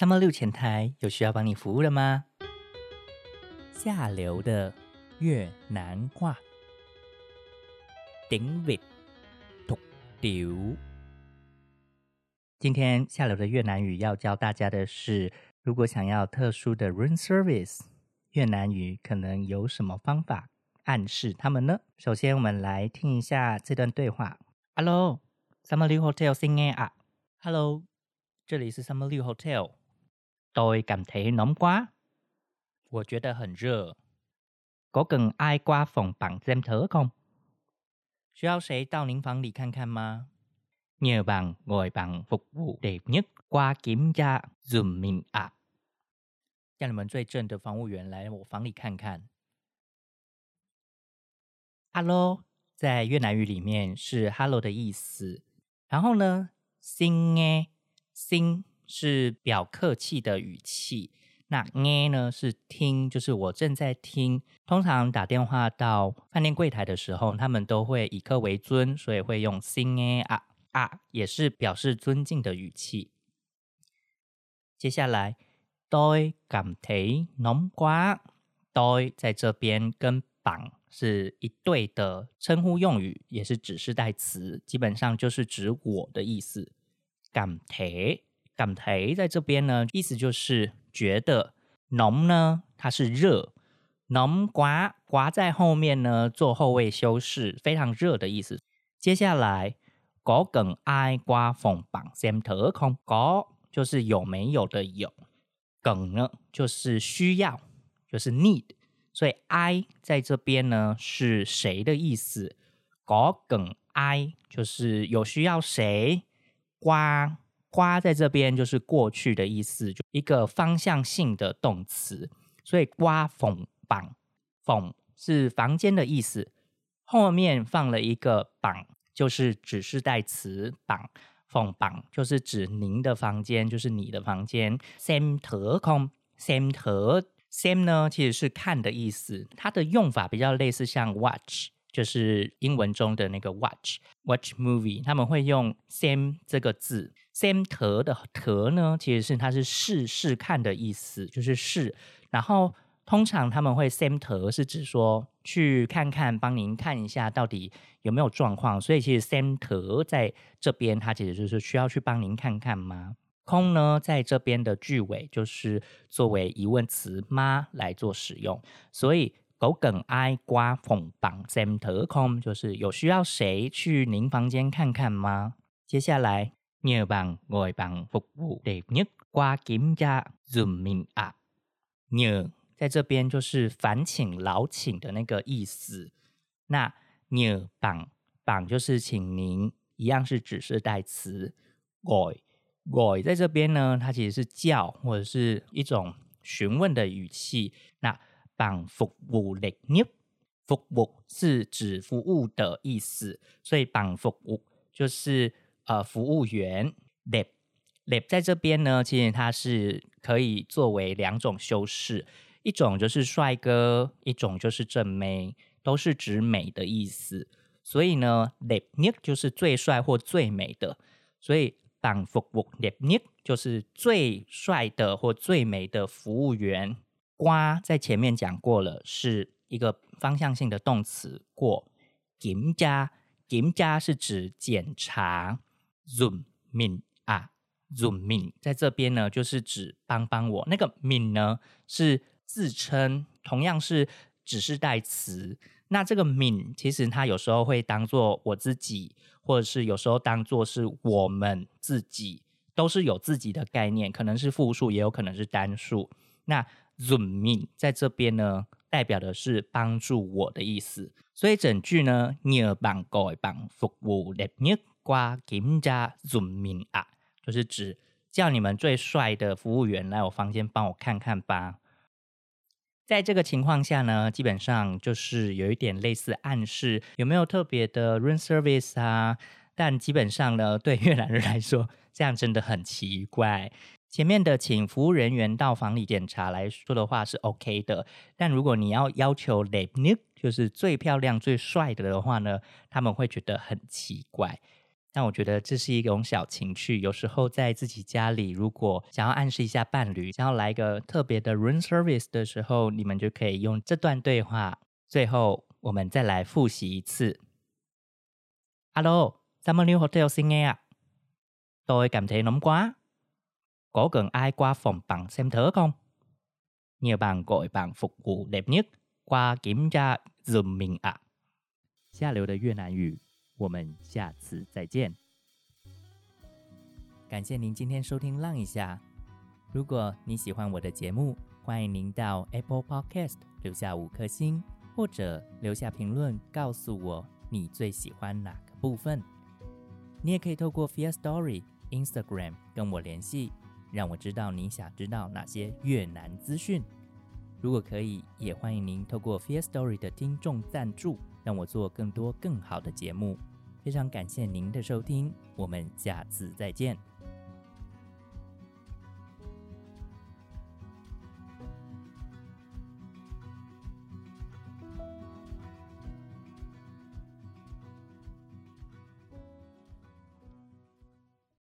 三毛六前台有需要帮你服务的吗？下流的越南话，顶 việt tục tiểu。今天下流的越南语要教大家的是，如果想要特殊的 room service，越南语可能有什么方法暗示他们呢？首先，我们来听一下这段对话。Hello，三毛六 hotel 新 nghe? Hello，这里是三毛六 hotel。Tôi cảm thấy nóng quá. 我觉得很热。Có cần ai qua phòng bạn xem thử không? 需要谁到您房里看看吗？Nhờ bạn gọi bạn phục vụ đẹp nhất qua kiểm tra giùm mình ạ. 让你们最正的房务员来我房里看看。Hello，在越南语里面是 “hello” 的意思。然后呢，xin nghe，xin 是表客气的语气。那 a 呢是听，就是我正在听。通常打电话到饭店柜台的时候，他们都会以客为尊，所以会用 sing a 啊啊，也是表示尊敬的语气。接下来，tôi cảm thấy nóng quá，tôi 在这边跟绑是一对的称呼用语，也是指示代词，基本上就是指我的意思。cảm thấy cảm thấy 在这边呢，意思就是觉得。浓呢，它是热，浓刮刮在后面呢，做后位修饰，非常热的意思。接下来，果梗爱刮风绑先特空，果就是有没有的有，梗呢就是需要，就是 need，所以 I 在这边呢是谁的意思？果梗 I 就是有需要谁刮。刮在这边就是过去的意思，就一个方向性的动词，所以刮缝绑缝是房间的意思，后面放了一个绑，就是指示代词绑缝绑，就是指您的房间，就是你的房间。xem thử không，xem thử，xem 呢其实是看的意思，它的用法比较类似像 watch。就是英文中的那个 watch watch movie，他们会用 same 这个字，same 特的特呢，其实是它是试试看的意思，就是试。然后通常他们会 same 特是指说去看看，帮您看一下到底有没有状况。所以其实 same 特在这边，它其实就是需要去帮您看看吗？空呢，在这边的句尾就是作为疑问词吗来做使用，所以。狗梗爱刮缝绑 sem 特空，就是有需要谁去您房间看看吗？接下来，nhờ bạn gọi bạn phục vụ đẹp nhất qua kiểm tra giùm mình ạ。nhờ 在这边就是烦请劳请的那个意思。那 nhờ bạn bạn 就是请您，一样是指示代词。gọi gọi 在这边呢，它其实是叫或者是一种询问的语气。那帮服务力呢？服务是指服务的意思，所以帮服务就是呃服务员。，lip，lip 在这边呢，其实它是可以作为两种修饰，一种就是帅哥，一种就是正妹，都是指美的意思。所以呢，力呢就是最帅或最美的，所以帮服务力呢就是最帅的或最美的服务员。瓜在前面讲过了，是一个方向性的动词。过检加检加是指检查。Zoom min 啊，zoom min 在这边呢，就是指帮帮我。那个 min 呢是自称，同样是指示代词。那这个 min 其实它有时候会当做我自己，或者是有时候当做是我们自己，都是有自己的概念，可能是复数，也有可能是单数。那 zoom min 在这边呢，代表的是帮助我的意思。所以整句呢，你帮各帮服务的你挂金加 zoom me 啊，就是指叫你们最帅的服务员来我房间帮我看看吧。在这个情况下呢，基本上就是有一点类似暗示，有没有特别的 room service 啊？但基本上呢，对越南人来说，这样真的很奇怪。前面的请服务人员到房里检查来说的话是 OK 的，但如果你要要求 l e n 就是最漂亮、最帅的的话呢，他们会觉得很奇怪。但我觉得这是一种小情趣。有时候在自己家里，如果想要暗示一下伴侣，想要来一个特别的 room service 的时候，你们就可以用这段对话。最后，我们再来复习一次。Hello，咱们 new hotel 新嘅啊，tôi cảm thấy nóng quá. Có cần ai qua phòng bạn xem thử không? Nhờ bạn gọi bạn phục vụ đẹp nhất qua kiểm tra giùm mình ạ. 下流的越南语，我们下次再见。感谢您今天收听《浪一下》。如果你喜欢我的节目，欢迎您到 Apple Podcast 留下五颗星，或者留下评论告诉我你最喜欢哪个部分。你也可以透过 Fear Story Instagram 跟我联系，让我知道你想知道哪些越南资讯。如果可以，也欢迎您透过 Fear Story 的听众赞助，让我做更多更好的节目。非常感谢您的收听，我们下次再见。